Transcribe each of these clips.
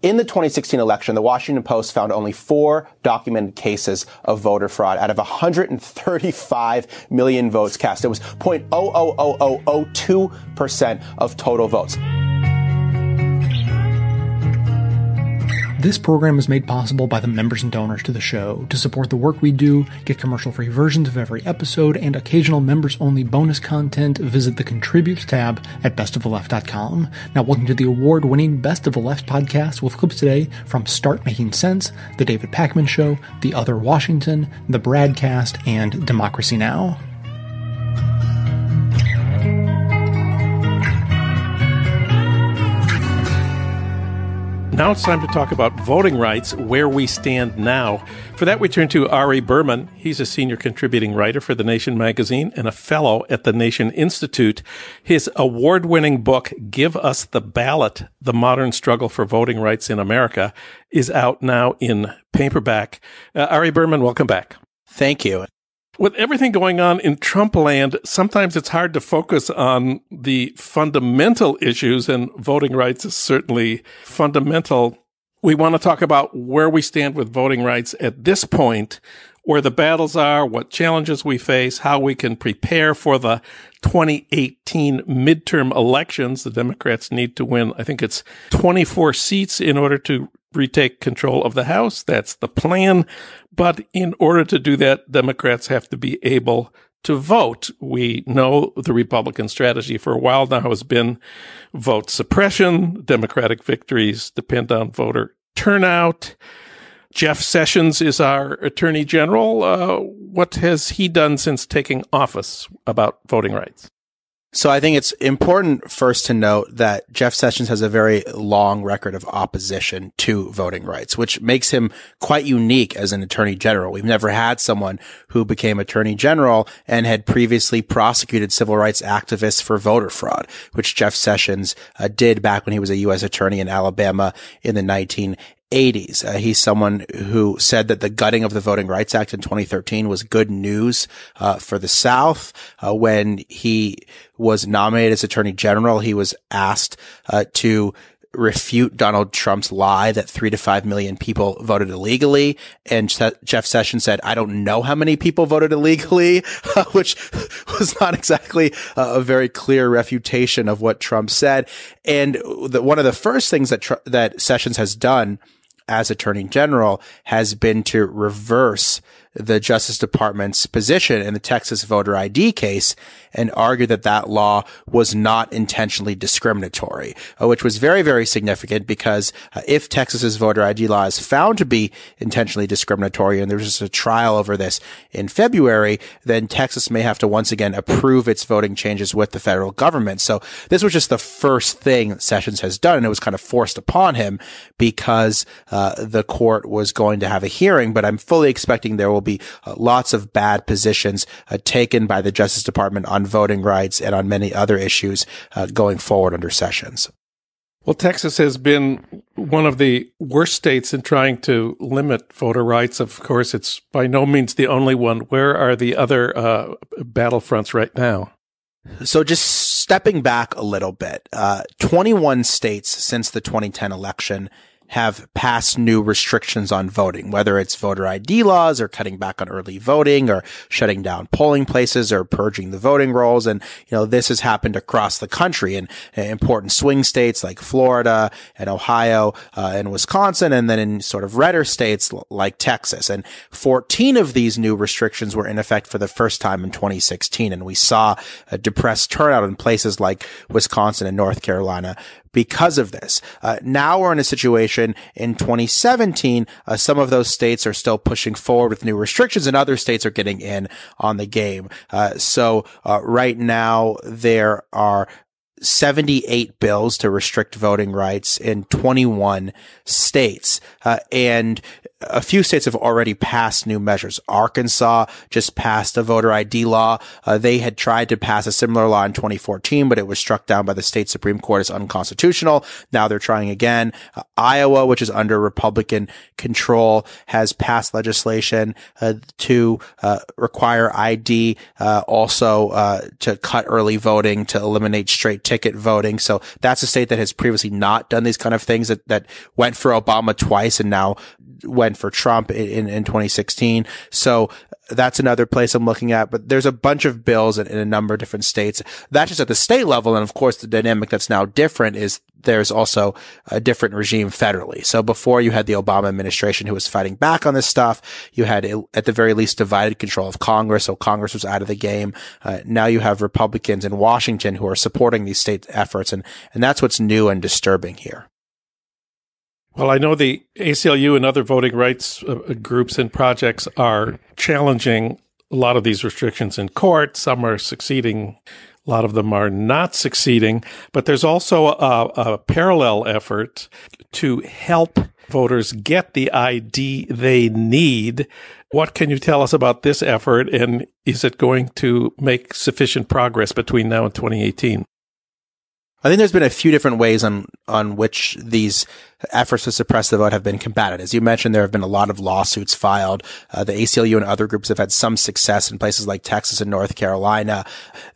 In the 2016 election, the Washington Post found only four documented cases of voter fraud out of 135 million votes cast. It was 0.000002% of total votes. This program is made possible by the members and donors to the show. To support the work we do, get commercial free versions of every episode, and occasional members only bonus content, visit the Contribute tab at bestoftheleft.com. Now, welcome to the award winning Best of the Left podcast with clips today from Start Making Sense, The David Pakman Show, The Other Washington, The Bradcast, and Democracy Now! Now it's time to talk about voting rights, where we stand now. For that, we turn to Ari Berman. He's a senior contributing writer for The Nation magazine and a fellow at the Nation Institute. His award winning book, Give Us the Ballot The Modern Struggle for Voting Rights in America, is out now in paperback. Uh, Ari Berman, welcome back. Thank you with everything going on in Trump land, sometimes it's hard to focus on the fundamental issues, and voting rights is certainly fundamental. We want to talk about where we stand with voting rights at this point, where the battles are, what challenges we face, how we can prepare for the 2018 midterm elections. The Democrats need to win, I think it's 24 seats in order to retake control of the House. That's the plan. But in order to do that, Democrats have to be able to vote. We know the Republican strategy for a while now has been vote suppression. Democratic victories depend on voter turnout. Jeff Sessions is our attorney general. Uh, what has he done since taking office about voting rights? So I think it's important first to note that Jeff Sessions has a very long record of opposition to voting rights, which makes him quite unique as an attorney general. We've never had someone who became attorney general and had previously prosecuted civil rights activists for voter fraud, which Jeff Sessions uh, did back when he was a U.S. attorney in Alabama in the 1980s. 80s. Uh, he's someone who said that the gutting of the Voting Rights Act in 2013 was good news uh, for the South. Uh, when he was nominated as Attorney General, he was asked uh, to refute Donald Trump's lie that three to five million people voted illegally. And Jeff Sessions said, I don't know how many people voted illegally, which was not exactly a very clear refutation of what Trump said. And the, one of the first things that, that Sessions has done as attorney general has been to reverse the Justice Department's position in the Texas voter ID case and argue that that law was not intentionally discriminatory, uh, which was very, very significant because uh, if Texas's voter ID law is found to be intentionally discriminatory and there's just a trial over this in February, then Texas may have to once again approve its voting changes with the federal government. So this was just the first thing Sessions has done and it was kind of forced upon him because uh, the court was going to have a hearing, but I'm fully expecting there will be uh, lots of bad positions uh, taken by the Justice Department on voting rights and on many other issues uh, going forward under Sessions. Well, Texas has been one of the worst states in trying to limit voter rights. Of course, it's by no means the only one. Where are the other uh, battlefronts right now? So, just stepping back a little bit, uh, 21 states since the 2010 election have passed new restrictions on voting, whether it's voter ID laws or cutting back on early voting or shutting down polling places or purging the voting rolls. And, you know, this has happened across the country in important swing states like Florida and Ohio uh, and Wisconsin, and then in sort of redder states like Texas. And 14 of these new restrictions were in effect for the first time in 2016. And we saw a depressed turnout in places like Wisconsin and North Carolina because of this. Uh, now we're in a situation in 2017. Uh, some of those states are still pushing forward with new restrictions and other states are getting in on the game. Uh, so, uh, right now there are 78 bills to restrict voting rights in 21 states. Uh, and a few states have already passed new measures. Arkansas just passed a voter ID law. Uh, they had tried to pass a similar law in 2014, but it was struck down by the state Supreme Court as unconstitutional. Now they're trying again. Uh, Iowa, which is under Republican control, has passed legislation uh, to uh, require ID, uh, also uh, to cut early voting, to eliminate straight ticket voting. So that's a state that has previously not done these kind of things that, that went for Obama twice and now went for Trump in, in 2016. So that's another place I'm looking at, but there's a bunch of bills in, in, a number of different states. That's just at the state level. And of course, the dynamic that's now different is there's also a different regime federally. So before you had the Obama administration who was fighting back on this stuff, you had at the very least divided control of Congress. So Congress was out of the game. Uh, now you have Republicans in Washington who are supporting these state efforts. And, and that's what's new and disturbing here. Well, I know the ACLU and other voting rights uh, groups and projects are challenging a lot of these restrictions in court. Some are succeeding. A lot of them are not succeeding, but there's also a, a parallel effort to help voters get the ID they need. What can you tell us about this effort? And is it going to make sufficient progress between now and 2018? I think there's been a few different ways on on which these efforts to suppress the vote have been combated. As you mentioned, there have been a lot of lawsuits filed. Uh, the ACLU and other groups have had some success in places like Texas and North Carolina.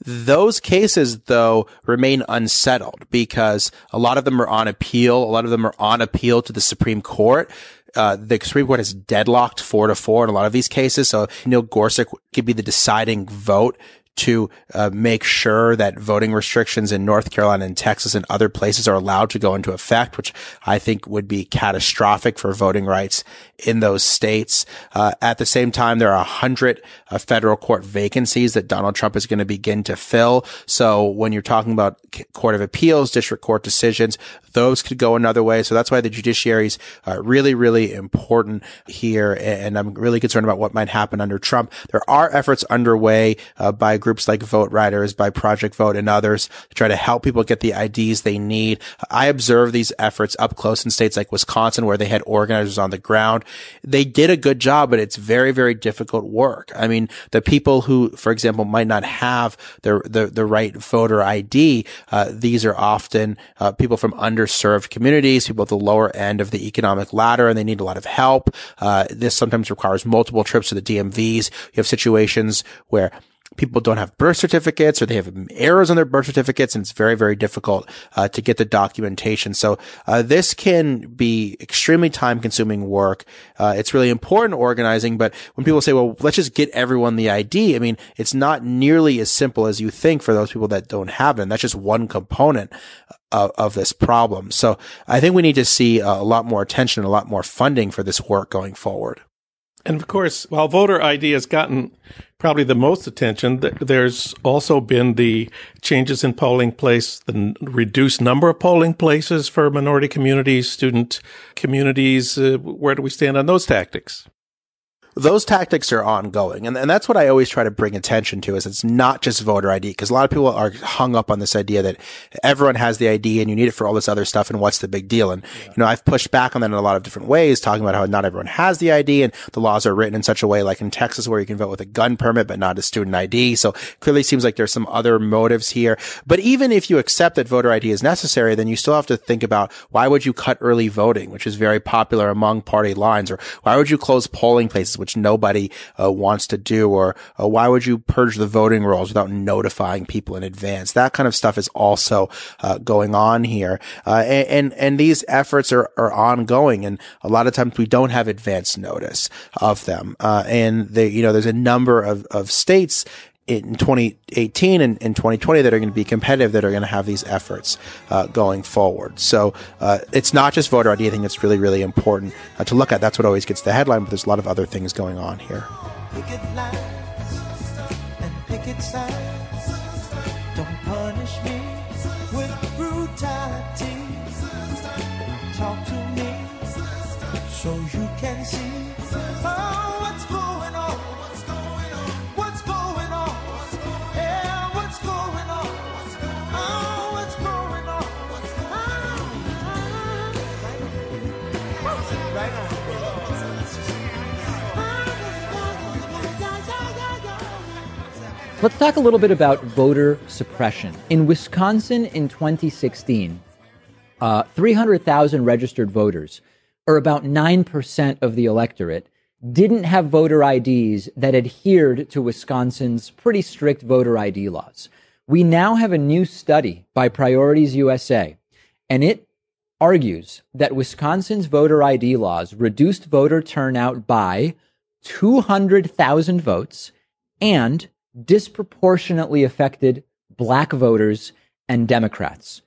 Those cases, though, remain unsettled because a lot of them are on appeal. A lot of them are on appeal to the Supreme Court. Uh, the Supreme Court has deadlocked four to four in a lot of these cases. So Neil Gorsuch could be the deciding vote to uh, make sure that voting restrictions in North Carolina and Texas and other places are allowed to go into effect, which I think would be catastrophic for voting rights in those states. Uh, at the same time, there are a hundred uh, federal court vacancies that Donald Trump is going to begin to fill. So when you're talking about court of appeals, district court decisions, those could go another way. So that's why the judiciary is uh, really, really important here. And I'm really concerned about what might happen under Trump. There are efforts underway uh, by groups like VoteRiders, by Project Vote and others to try to help people get the IDs they need. I observe these efforts up close in states like Wisconsin where they had organizers on the ground. They did a good job, but it's very, very difficult work. I mean, the people who, for example, might not have the, the, the right voter ID, uh, these are often uh, people from underserved communities, people at the lower end of the economic ladder, and they need a lot of help. Uh, this sometimes requires multiple trips to the DMVs. You have situations where people don't have birth certificates or they have errors on their birth certificates and it's very, very difficult uh, to get the documentation. So uh, this can be extremely time consuming work. Uh, it's really important organizing, but when people say, well, let's just get everyone the ID, I mean, it's not nearly as simple as you think for those people that don't have it. And that's just one component of, of this problem. So I think we need to see a lot more attention, and a lot more funding for this work going forward. And of course, while voter ID has gotten probably the most attention, there's also been the changes in polling place, the reduced number of polling places for minority communities, student communities. Uh, where do we stand on those tactics? Those tactics are ongoing. And, and that's what I always try to bring attention to is it's not just voter ID because a lot of people are hung up on this idea that everyone has the ID and you need it for all this other stuff. And what's the big deal? And, yeah. you know, I've pushed back on that in a lot of different ways, talking about how not everyone has the ID and the laws are written in such a way, like in Texas, where you can vote with a gun permit, but not a student ID. So clearly seems like there's some other motives here. But even if you accept that voter ID is necessary, then you still have to think about why would you cut early voting, which is very popular among party lines, or why would you close polling places, which nobody uh, wants to do, or uh, why would you purge the voting rolls without notifying people in advance? That kind of stuff is also uh, going on here, uh, and, and, and these efforts are are ongoing, and a lot of times we don't have advance notice of them, uh, and they, you know, there's a number of of states in 2018 and, in 2020 that are going to be competitive that are going to have these efforts uh, going forward. So uh, it's not just voter ID. I think it's really, really important uh, to look at. That's what always gets the headline, but there's a lot of other things going on here. Let's talk a little bit about voter suppression. In Wisconsin in 2016, uh, 300,000 registered voters, or about 9% of the electorate, didn't have voter IDs that adhered to Wisconsin's pretty strict voter ID laws. We now have a new study by Priorities USA, and it argues that Wisconsin's voter ID laws reduced voter turnout by 200,000 votes and disproportionately affected black voters and Democrats.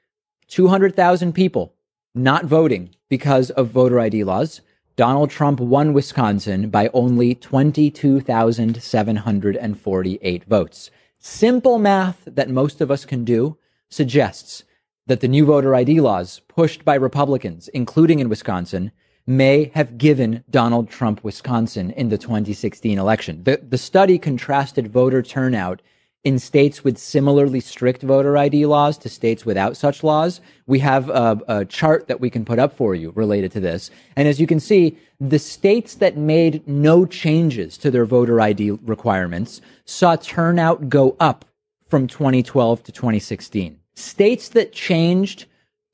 200,000 people not voting because of voter ID laws. Donald Trump won Wisconsin by only 22,748 votes. Simple math that most of us can do suggests that the new voter ID laws pushed by Republicans, including in Wisconsin, may have given Donald Trump Wisconsin in the 2016 election. The, the study contrasted voter turnout in states with similarly strict voter ID laws to states without such laws. We have a, a, chart that we can put up for you related to this. And as you can see, the states that made no changes to their voter ID requirements saw turnout go up from 2012 to 2016. States that changed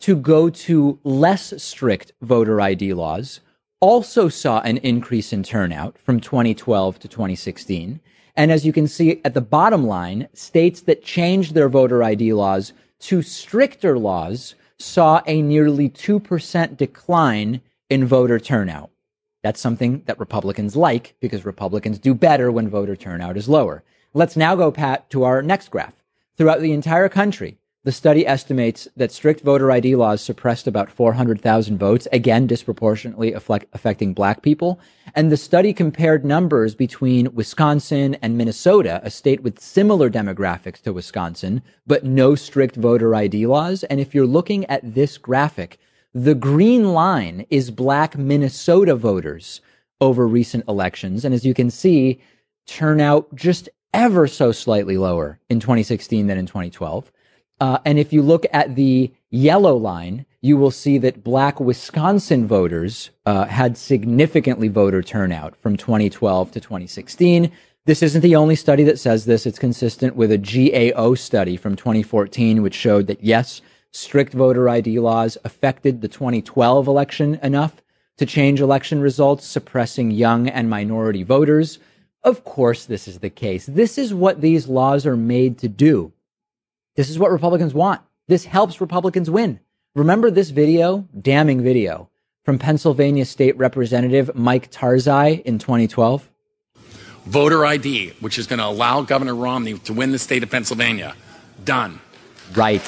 to go to less strict voter ID laws also saw an increase in turnout from 2012 to 2016. And as you can see at the bottom line, states that changed their voter ID laws to stricter laws saw a nearly 2% decline in voter turnout. That's something that Republicans like because Republicans do better when voter turnout is lower. Let's now go, Pat, to our next graph. Throughout the entire country, the study estimates that strict voter ID laws suppressed about 400,000 votes, again, disproportionately affecting black people. And the study compared numbers between Wisconsin and Minnesota, a state with similar demographics to Wisconsin, but no strict voter ID laws. And if you're looking at this graphic, the green line is black Minnesota voters over recent elections. And as you can see, turnout just ever so slightly lower in 2016 than in 2012. Uh, and if you look at the yellow line, you will see that black Wisconsin voters uh, had significantly voter turnout from 2012 to 2016. This isn't the only study that says this. It's consistent with a GAO study from 2014, which showed that yes, strict voter ID laws affected the 2012 election enough to change election results, suppressing young and minority voters. Of course, this is the case. This is what these laws are made to do. This is what Republicans want. This helps Republicans win. Remember this video, damning video, from Pennsylvania State Representative Mike Turzai in 2012? Voter ID, which is going to allow Governor Romney to win the state of Pennsylvania. Done. Right.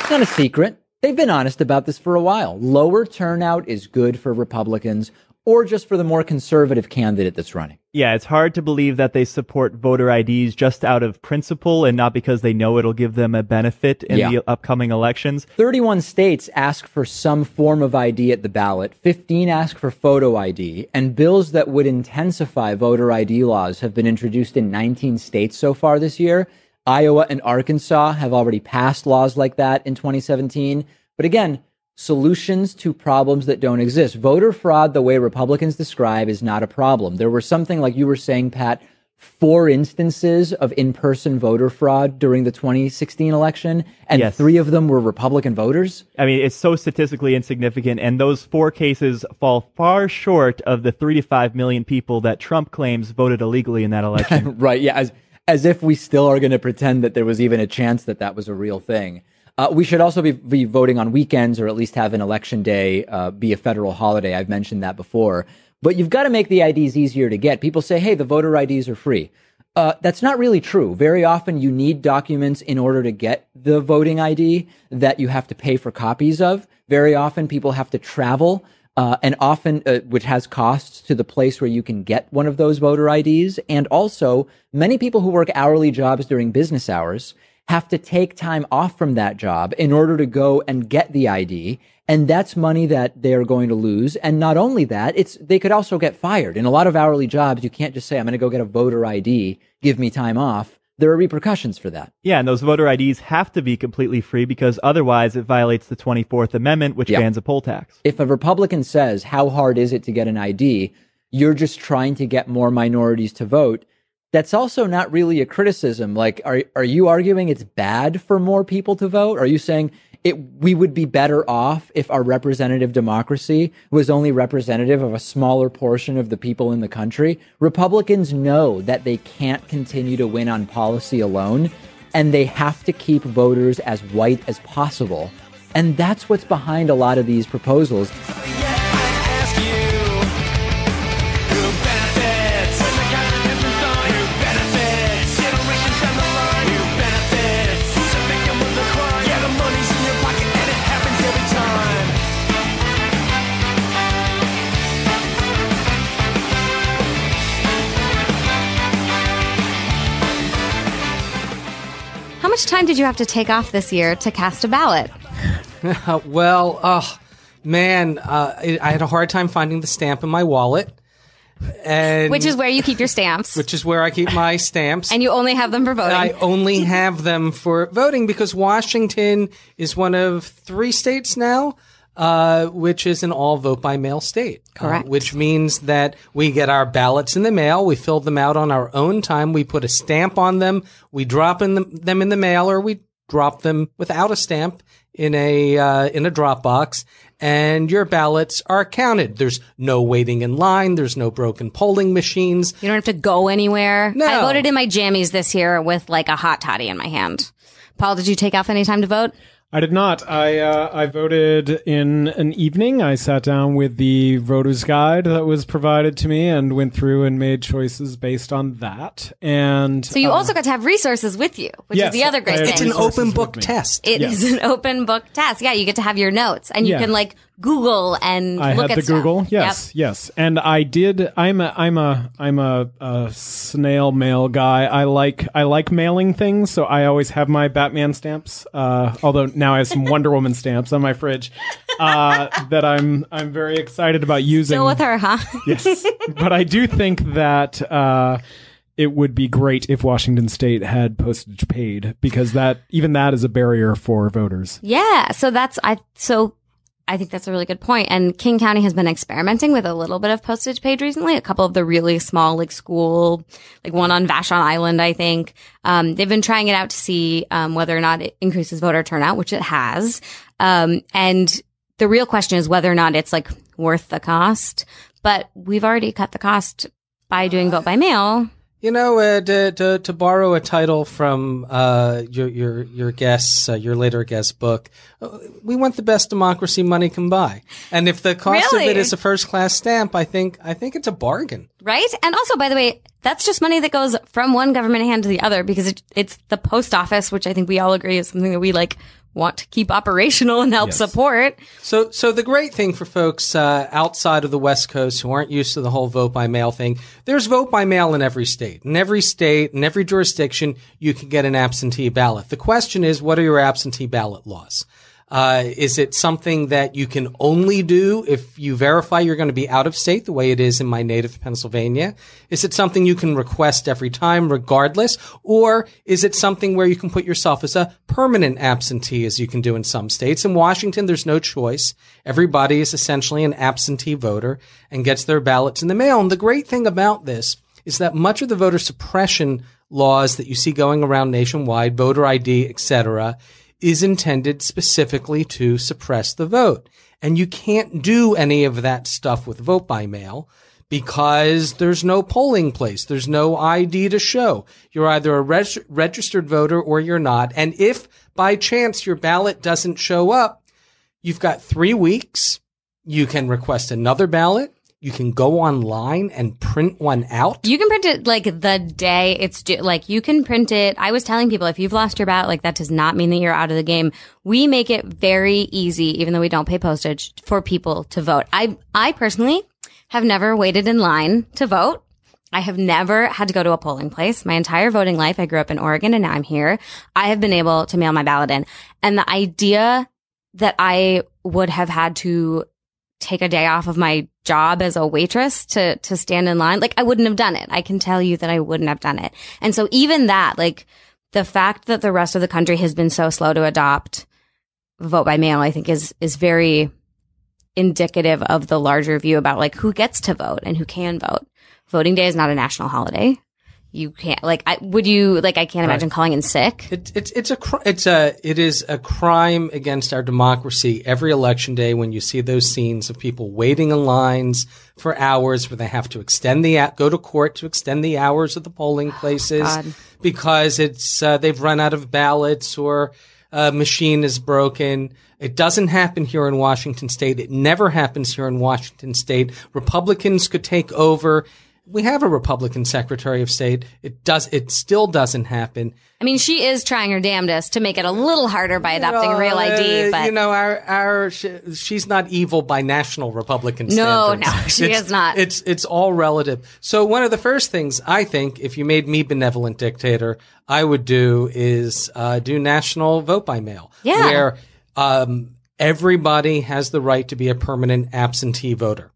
It's not a secret. They've been honest about this for a while. Lower turnout is good for Republicans or just for the more conservative candidate that's running. Yeah, it's hard to believe that they support voter IDs just out of principle and not because they know it'll give them a benefit in yeah. the upcoming elections. 31 states ask for some form of ID at the ballot, 15 ask for photo ID, and bills that would intensify voter ID laws have been introduced in 19 states so far this year. Iowa and Arkansas have already passed laws like that in 2017. But again, solutions to problems that don't exist. Voter fraud, the way Republicans describe, is not a problem. There were something like you were saying, Pat, four instances of in-person voter fraud during the 2016 election, and yes. three of them were Republican voters. I mean, it's so statistically insignificant, and those four cases fall far short of the three to five million people that Trump claims voted illegally in that election. right? Yeah, as as if we still are going to pretend that there was even a chance that that was a real thing. Uh, we should also be, be, voting on weekends or at least have an election day uh, be a federal holiday. I've mentioned that before. But you've got to make the IDs easier to get. People say, hey, the voter IDs are free. Uh, that's not really true. Very often you need documents in order to get the voting ID that you have to pay for copies of. Very often people have to travel. Uh, and often, uh, which has costs to the place where you can get one of those voter IDs. And also, many people who work hourly jobs during business hours have to take time off from that job in order to go and get the ID. And that's money that they're going to lose. And not only that, it's, they could also get fired. In a lot of hourly jobs, you can't just say, I'm going to go get a voter ID, give me time off. There are repercussions for that. Yeah, and those voter IDs have to be completely free because otherwise it violates the 24th Amendment, which bans a poll tax. If a Republican says, how hard is it to get an ID? You're just trying to get more minorities to vote that's also not really a criticism. Like, are are you arguing it's bad for more people to vote? Are you saying it we would be better off if our representative democracy was only representative of a smaller portion of the people in the country. Republicans know that they can't continue to win on policy alone, and they have to keep voters as white as possible. And that's what's behind a lot of these proposals. Time did you have to take off this year to cast a ballot? well, oh man, uh, I I had a hard time finding the stamp in my wallet, and Which is where you keep your stamps. which is where I keep my stamps. and you only have them for voting. I only have them for voting because Washington is one of three states now, uh, which is an all vote by mail state. Uh, Correct. which means that we get our ballots in the mail, we fill them out on our own time, we put a stamp on them, we drop in the, them in the mail, or we drop them without a stamp in a uh, in a drop box. And your ballots are counted. There's no waiting in line. There's no broken polling machines. you don't have to go anywhere. No. I voted in my jammies this year with like a hot toddy in my hand. Paul, did you take off any time to vote? I did not. I uh, I voted in an evening. I sat down with the voter's guide that was provided to me and went through and made choices based on that. And So you also got to have resources with you, which yes, is the other great I thing. It's an open book test. It is Yes. an open book test. Yeah, you get to have your notes and you Yeah. can like Google and I look had at the stuff. Google. Yes, yes, and I did. I'm a I'm a I'm a, a snail mail guy. I like I like mailing things, so I always have my Batman stamps. Uh, although now I have some Wonder Woman stamps on my fridge uh, that I'm I'm very excited about using. Still with her, huh? yes, but I do think that. Uh, it would be great if Washington State had postage paid because that even that is a barrier for voters. Yeah. So that's, I, so I think that's a really good point. And King County has been experimenting with a little bit of postage paid recently. A couple of the really small, like school, like one on Vashon Island, I think. Um, they've been trying it out to see, um, whether or not it increases voter turnout, which it has. Um, and the real question is whether or not it's like worth the cost. But we've already cut the cost by doing vote by mail. You know, uh, to, to to borrow a title from uh, your your your guest's uh, your later guest book, uh, we want the best democracy money can buy. And if the cost of it is a first class stamp, I think I think it's a bargain. Right? And also, by the way, that's just money that goes from one government hand to the other because it, it's the post office, which I think we all agree is something that we like want to keep operational and help support. So, so the great thing for folks uh, outside of the West Coast who aren't used to the whole vote by mail thing, there's vote by mail in every state. In every state, in every jurisdiction, you can get an absentee ballot. The question is, what are your absentee ballot laws? Uh, is it something that you can only do if you verify you're going to be out of state, the way it is in my native Pennsylvania? Is it something you can request every time, regardless? Or is it something where you can put yourself as a permanent absentee, as you can do in some states? In Washington, there's no choice. Everybody is essentially an absentee voter and gets their ballots in the mail. And the great thing about this is that much of the voter suppression laws that you see going around nationwide, voter ID, etc., is intended specifically to suppress the vote. And you can't do any of that stuff with vote by mail because there's no polling place. There's no ID to show. You're either a reg- registered voter or you're not. And if by chance your ballot doesn't show up, you've got three weeks. You can request another ballot. You can go online and print one out. You can print it like the day it's due. Like you can print it. I was telling people if you've lost your ballot, like that does not mean that you're out of the game. We make it very easy, even though we don't pay postage for people to vote. I, I personally have never waited in line to vote. I have never had to go to a polling place. My entire voting life, I grew up in Oregon and now I'm here. I have been able to mail my ballot in. And the idea that I would have had to take a day off of my job as a waitress to, to stand in line, like I wouldn't have done it. I can tell you that I wouldn't have done it. And so even that, like the fact that the rest of the country has been so slow to adopt vote by mail, I think is, is very indicative of the larger view about like who gets to vote and who can vote. Voting day is not a national holiday. You can't like I would you like I can't imagine calling in sick. It, it's it's a cr- it's a it is a crime against our democracy every election day when you see those scenes of people waiting in lines for hours where they have to extend the go to court to extend the hours of the polling places God. because it's uh, they've run out of ballots or a machine is broken. It doesn't happen here in Washington state. It never happens here in Washington state. Republicans could take over. We have a Republican Secretary of State. It does. It still doesn't happen. I mean, she is trying her damnedest to make it a little harder by adopting real ID, but you know, our our she's not evil by national Republican No, standards. no, she It's- is not. It's it's all relative. So one of the first things I think, if you made me benevolent dictator, I would do is uh, do national vote by mail, Yeah. where um, everybody has the right to be a permanent absentee voter.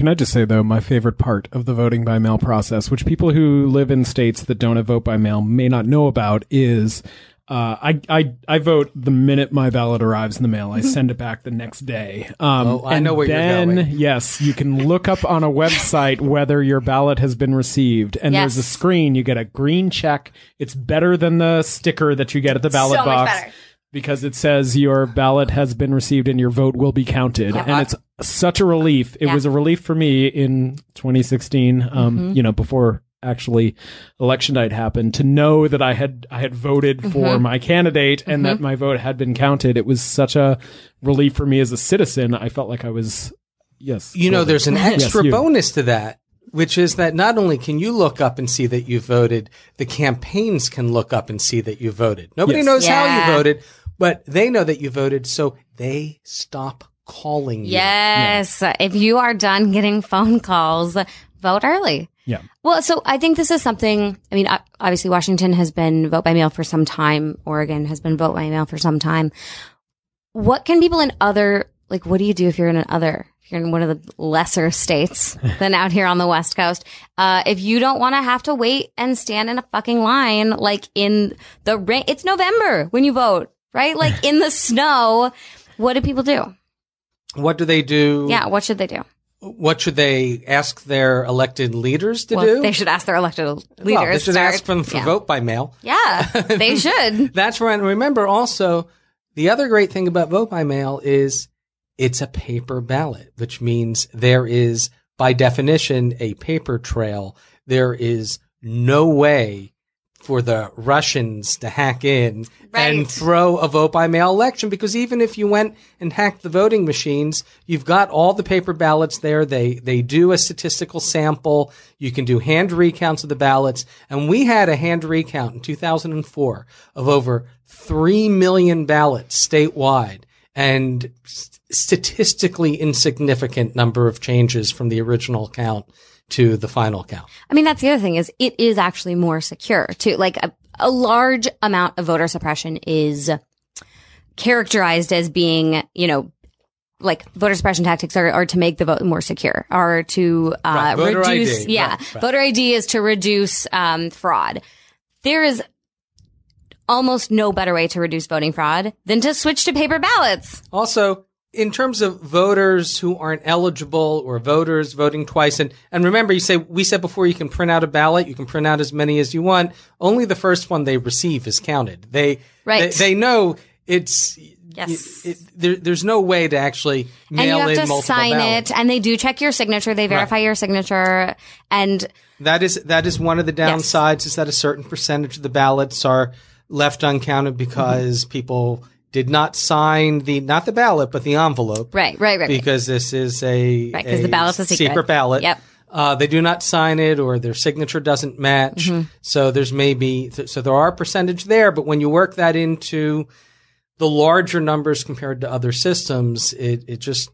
Can I just say though, my favorite part of the voting by mail process, which people who live in states that don't have vote by mail may not know about, is uh, I, I I vote the minute my ballot arrives in the mail. I send it back the next day. Um, Oh, I and know where you're then, going. Yes, you can look up on a website whether your ballot has been received, and there's a screen. You get a green check. It's better than the sticker that you get at the ballot So much box better. Because it says your ballot has been received and your vote will be counted. And it's such a relief. It Yeah. was a relief for me in 2016, um, Mm-hmm. you know, before actually election night happened to know that I had I had voted for Mm-hmm. my candidate and that my vote had been counted. It was such a relief for me as a citizen. I felt like I was yes. You know, there's an extra you. bonus to that, which is that not only can you look up and see that you voted, the campaigns can look up and see that you voted. Nobody Yes. knows how you voted, but they know that you voted, so they stop calling you. yes, if you are done getting phone calls, vote early. Yeah. Well, so I think this is something, I mean, obviously Washington has been vote by mail for some time. Oregon has been vote by mail for some time. What can people in other, like, what do you do if you're in an other, if you're in one of the lesser states than out here on the West Coast? Uh, if you don't want to have to wait and stand in a fucking line, like in the rain, it's November when you vote, right? Like in the snow. What do people do? What do they do? Yeah. What should they do? What should they ask their elected leaders to Well, do? they should ask their elected leaders. well, they should start- ask them for yeah. vote by mail. Yeah, they should. That's right. Remember also, the other great thing about vote by mail is it's a paper ballot, which means there is, by definition, a paper trail. There is no way for the Russians to hack in Right. and throw a vote by mail election because even if you went and hacked the voting machines, you've got all the paper ballots there. They they do a statistical sample. You can do hand recounts of the ballots. And we had a hand recount in 2004 of over 3 million ballots statewide and statistically insignificant number of changes from the original count to the final count. I mean, that's the other thing is it is actually more secure too. Like a, a large amount of voter suppression is characterized as being, you know, like voter suppression tactics are, are to make the vote more secure, are to uh, Right, reduce. ID. Yeah, Right, right. voter ID is to reduce um, fraud. There is almost no better way to reduce voting fraud than to switch to paper ballots. Also, in terms of voters who aren't eligible or voters voting twice, and, and remember, you say, we said before you can print out a ballot, you can print out as many as you want. Only the first one they receive is counted. They, Right. they, they know it's, Yes. it, there, there's no way to actually and mail you have in to multiple sign ballots. it, and they do check your signature. They verify your signature, and That is that is one of the downsides is that a certain percentage of the ballots are left uncounted because Mm-hmm. people did not sign the not the ballot but the envelope. right, right, right. right. Because this is a right because the ballot's a secret. ballot. Yep. Uh, they do not sign it or their signature doesn't match. Mm-hmm. So there's maybe so there are percentage there, but when you work that into the larger numbers compared to other systems, it, it just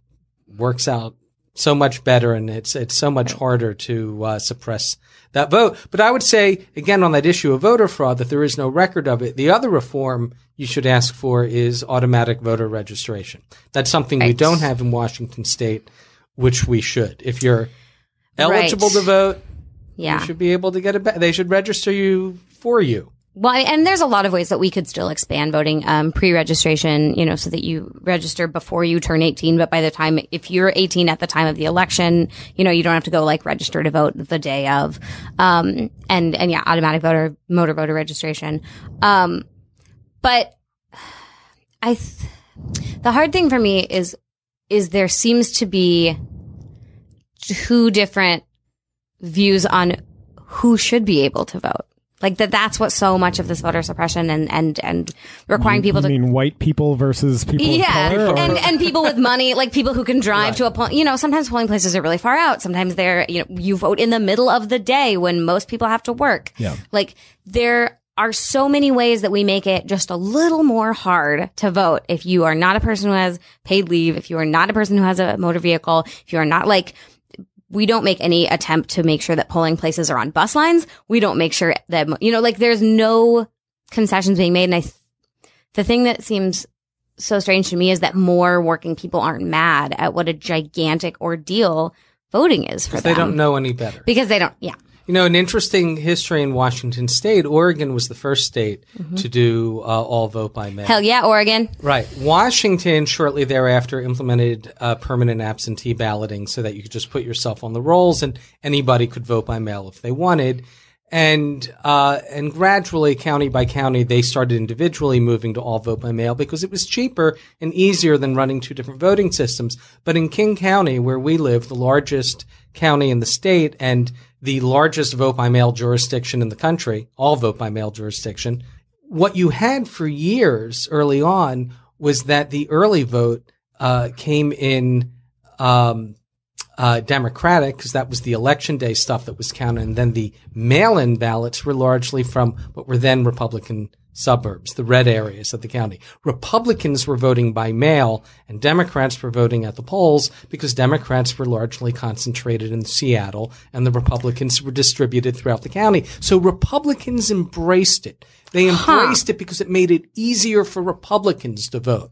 works out so much better and it's it's so much harder to uh, suppress that vote. But I would say again on that issue of voter fraud that there is no record of it. The other reform you should ask for is automatic voter registration. That's something we don't have in Washington state, which we should. If you're eligible Right. to vote, yeah. you should be able to get a ba- they should register you for you. Well, and there's a lot of ways that we could still expand voting, um, pre-registration, you know, so that you register before you turn 18. But by the time, if you're 18 at the time of the election, you know, you don't have to go like register to vote the day of. Um, and, and yeah, automatic voter, motor voter registration. Um, but I, th- the hard thing for me is, is there seems to be two different views on who should be able to vote. Like that, that's what so much of this voter suppression and, and, and requiring people I to mean, white people versus people of yeah, or- and and people with money, like people who can drive to a point. You know, sometimes polling places are really far out. Sometimes they're you know you vote in the middle of the day when most people have to work. Yeah. like there are so many ways that we make it just a little more hard to vote if you are not a person who has paid leave, if you are not a person who has a motor vehicle, if you are not like we don't make any attempt to make sure that polling places are on bus lines. We don't make sure that, you know, like there's no concessions being made. And I, th- the thing that seems so strange to me is that more working people aren't mad at what a gigantic ordeal voting is for them. They don't know any better. because they don't, yeah. You know, an interesting history in Washington State. Oregon was the first state to do uh, all vote by mail. Hell yeah, Oregon. Right. Washington shortly thereafter implemented uh, permanent absentee balloting so that you could just put yourself on the rolls and anybody could vote by mail if they wanted. And uh, and gradually, county by county, they started individually moving to all vote by mail because it was cheaper and easier than running two different voting systems. But in King County, where we live, the largest county in the state and the largest vote by mail jurisdiction in the country, all vote by mail jurisdiction, what you had for years early on was that the early vote uh, came in um, uh, Democratic because that was the election day stuff that was counted, and then the mail-in ballots were largely from what were then Republican suburbs, the red areas of the county. Republicans were voting by mail, and Democrats were voting at the polls because Democrats were largely concentrated in Seattle, and the Republicans were distributed throughout the county. So Republicans embraced it. They embraced it because it made it easier for Republicans to vote.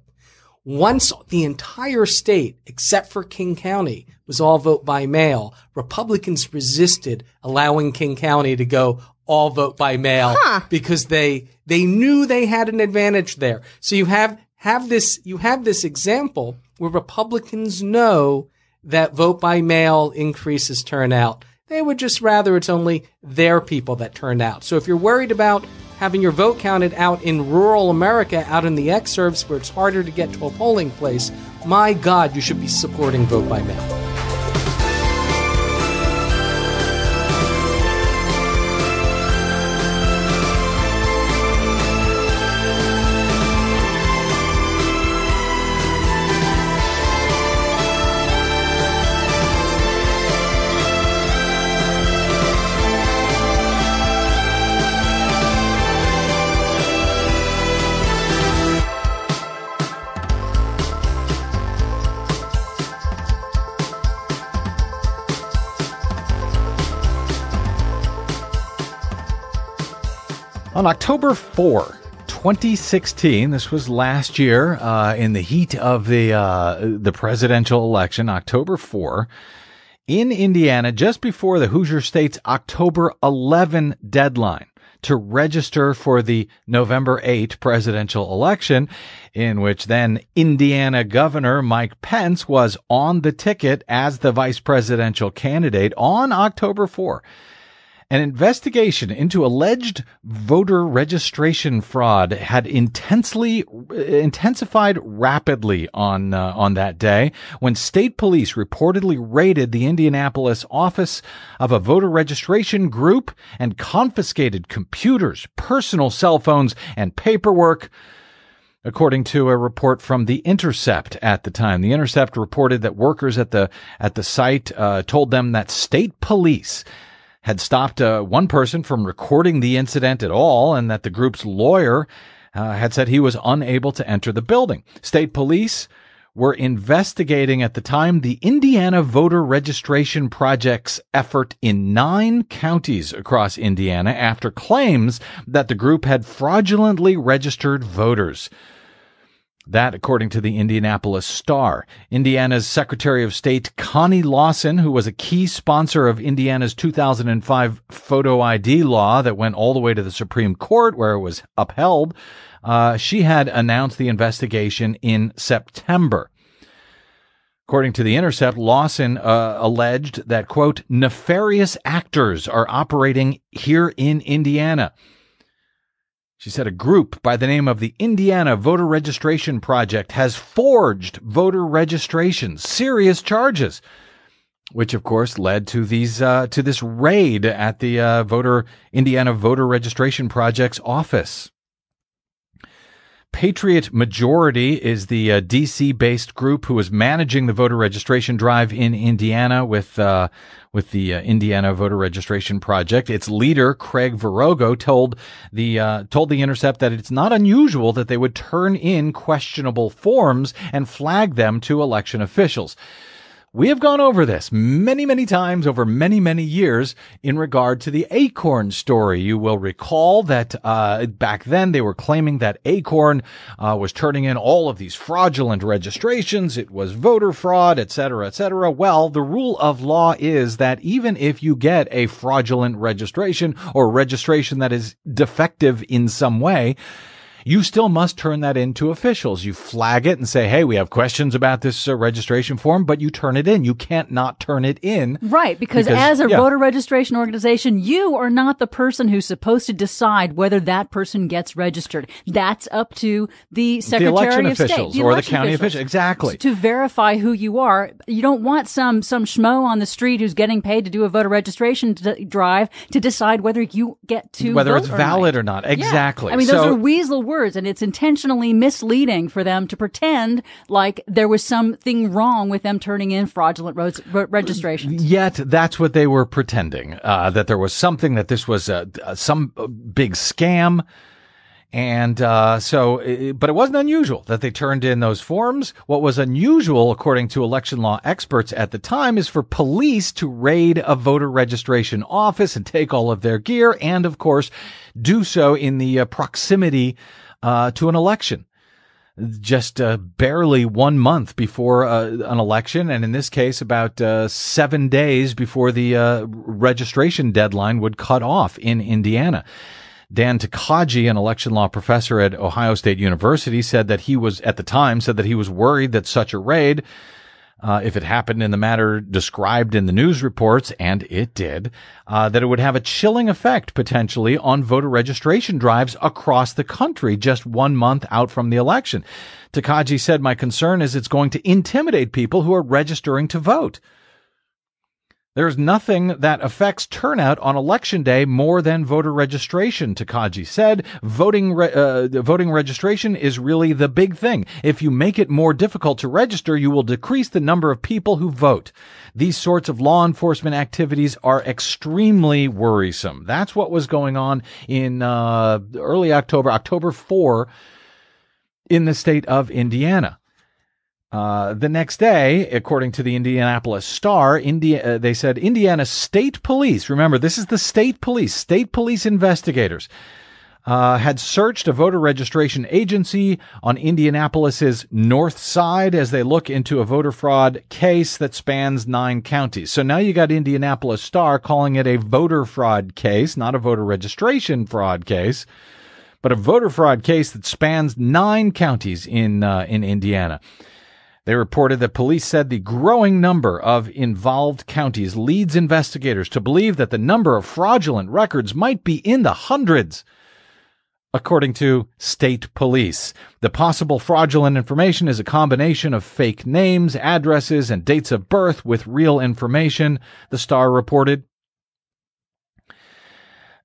Once the entire state, except for King County, was all vote by mail, Republicans resisted allowing King County to go all vote by mail because they they knew they had an advantage there. So you have have this you have this example where Republicans know that vote by mail increases turnout. They would just rather it's only their people that turned out. So if you're worried about having your vote counted out in rural America, out in the exurbs where it's harder to get to a polling place, my God, you should be supporting vote by mail. On October 4, 2016, this was last year, uh, in the heat of the uh, the presidential election, October 4, in Indiana, just before the Hoosier State's October 11 deadline to register for the November 8 presidential election, in which then Indiana Governor Mike Pence was on the ticket as the vice presidential candidate on October 4. An investigation into alleged voter registration fraud had intensely intensified rapidly on uh, on that day when state police reportedly raided the Indianapolis office of a voter registration group and confiscated computers, personal cell phones, and paperwork. According to a report from The Intercept at the time, The Intercept reported that workers at the at the site uh, told them that state police had stopped uh, one person from recording the incident at all, and that the group's lawyer uh, had said he was unable to enter the building. State police were investigating at the time the Indiana Voter Registration Project's effort in nine counties across Indiana after claims that the group had fraudulently registered voters. That, according to the Indianapolis Star. Indiana's Secretary of State Connie Lawson, who was a key sponsor of Indiana's 2005 photo ID law that went all the way to the Supreme Court where it was upheld, uh, she had announced the investigation in September. According to The Intercept, Lawson uh, alleged that, quote, nefarious actors are operating here in Indiana. She said a group by the name of the Indiana Voter Registration Project has forged voter registrations, serious charges, which of course led to these uh, to this raid at the uh, voter Indiana Voter Registration Project's office. Patriot Majority is the uh, DC based group who is managing the voter registration drive in Indiana with uh, with the uh, Indiana Voter Registration Project. Its leader Craig Varoga told the uh, told the Intercept that it's not unusual that they would turn in questionable forms and flag them to election officials. We have gone over this many, many times over many, many years in regard to the Acorn story. You will recall that uh, back then they were claiming that Acorn uh, was turning in all of these fraudulent registrations. It was voter fraud, et cetera, et cetera. Well, the rule of law is that even if you get a fraudulent registration or registration that is defective in some way, you still must turn that in to officials. You flag it and say, hey, we have questions about this uh, registration form, but you turn it in. You can't not turn it in. Right, because, Because- as a yeah. voter registration organization, you are not the person who's supposed to decide whether that person gets registered. That's up to the Secretary election of officials State, or the election county official. Exactly. to verify who you are. You don't want some some schmo on the street who's getting paid to do a voter registration d- drive to decide whether you get to Whether it's or valid not. or not. Yeah. Exactly. I mean, those So- are weasel words, and it's intentionally misleading for them to pretend like there was something wrong with them turning in fraudulent ro- re- registrations. Yet that's what they were pretending, uh, that there was something, that this was uh, uh, some big scam. And uh, so, but it wasn't unusual that they turned in those forms. What was unusual, according to election law experts at the time, is for police to raid a voter registration office and take all of their gear, and of course, do so in the uh, proximity uh, to an election just uh, barely one month before uh, an election, and in this case, about uh, seven days before the uh, registration deadline would cut off in Indiana. Dan Tokaji, an election law professor at Ohio State University, said that he was, at the time, said that he was worried that such a raid uh, if it happened in the manner described in the news reports, and it did, uh, that it would have a chilling effect potentially on voter registration drives across the country just one month out from the election. Tokaji said, My concern is it's going to intimidate people who are registering to vote. There's nothing that affects turnout on election day more than voter registration, Tokaji said. Voting, re- uh, voting registration is really the big thing. If you make it more difficult to register, you will decrease the number of people who vote. These sorts of law enforcement activities are extremely worrisome. That's what was going on in uh, early October, October 4, in the state of Indiana. Uh, the next day, according to the Indianapolis Star, India, uh, they said Indiana State Police, remember, this is the state police, state police investigators, uh, had searched a voter registration agency on Indianapolis's north side as they look into a voter fraud case that spans nine counties. So now you got Indianapolis Star calling it a voter fraud case, not a voter registration fraud case, but a voter fraud case that spans nine counties in uh, in Indiana. They reported that police said the growing number of involved counties leads investigators to believe that the number of fraudulent records might be in the hundreds. According to state police, the possible fraudulent information is a combination of fake names, addresses, and dates of birth with real information, the Star reported.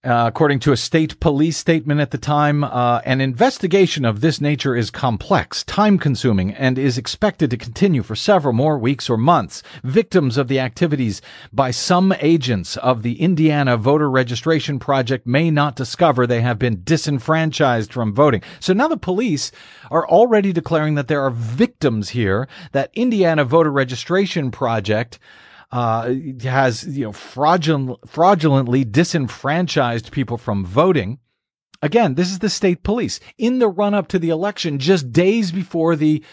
Uh, according to a state police statement at the time, uh, an investigation of this nature is complex, time consuming, and is expected to continue for several more weeks or months. Victims of the activities by some agents of the Indiana Voter Registration Project may not discover they have been disenfranchised from voting. So now the police are already declaring that there are victims here, that Indiana Voter Registration Project uh, has you know fraudulent, fraudulently disenfranchised people from voting. Again, this is the state police in the run up to the election, just days before the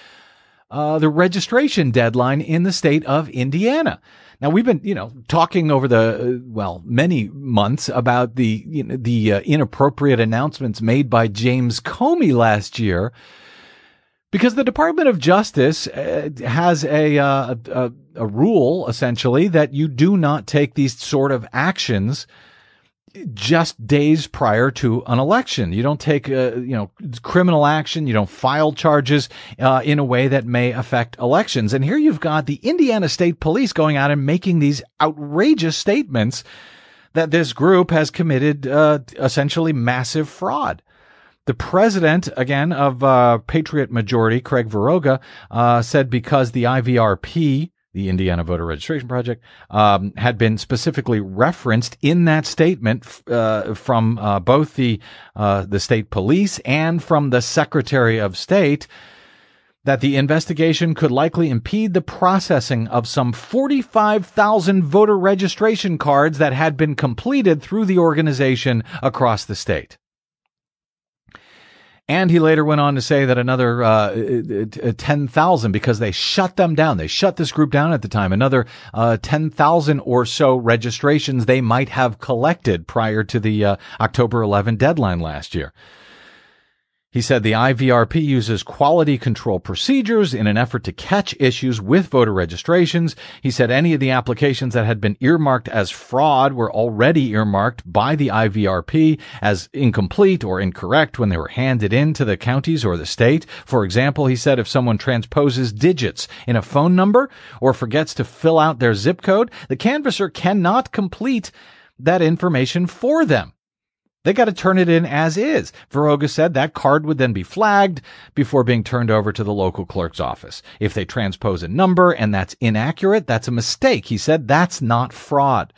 uh, the registration deadline in the state of Indiana. Now we've been, you know, talking over the uh, well many months about the you know, the uh, inappropriate announcements made by James Comey last year, because the Department of Justice uh, has a, uh, a a rule essentially that you do not take these sort of actions just days prior to an election. You don't take, uh, you know, criminal action. You don't file charges uh, in a way that may affect elections. And here you've got the Indiana State Police going out and making these outrageous statements that this group has committed uh, essentially massive fraud. The president, again, of uh, Patriot Majority, Craig Varoga, uh, said because the IVRP the Indiana Voter Registration Project, um, had been specifically referenced in that statement uh, from uh, both the uh, the state police and from the Secretary of State that the investigation could likely impede the processing of some 45,000 voter registration cards that had been completed through the organization across the state. And he later went on to say that another uh, uh 10,000, because they shut them down, they shut this group down at the time, another uh, 10,000 or so registrations they might have collected prior to the uh, October 11 deadline last year. He said the IVRP uses quality control procedures in an effort to catch issues with voter registrations. He said any of the applications that had been earmarked as fraud were already earmarked by the IVRP as incomplete or incorrect when they were handed in to the counties or the state. For example, he said if someone transposes digits in a phone number or forgets to fill out their zip code, the canvasser cannot complete that information for them. They got to turn it in as is. Varoga said that card would then be flagged before being turned over to the local clerk's office. If they transpose a number and that's inaccurate, that's a mistake. He said that's not fraud.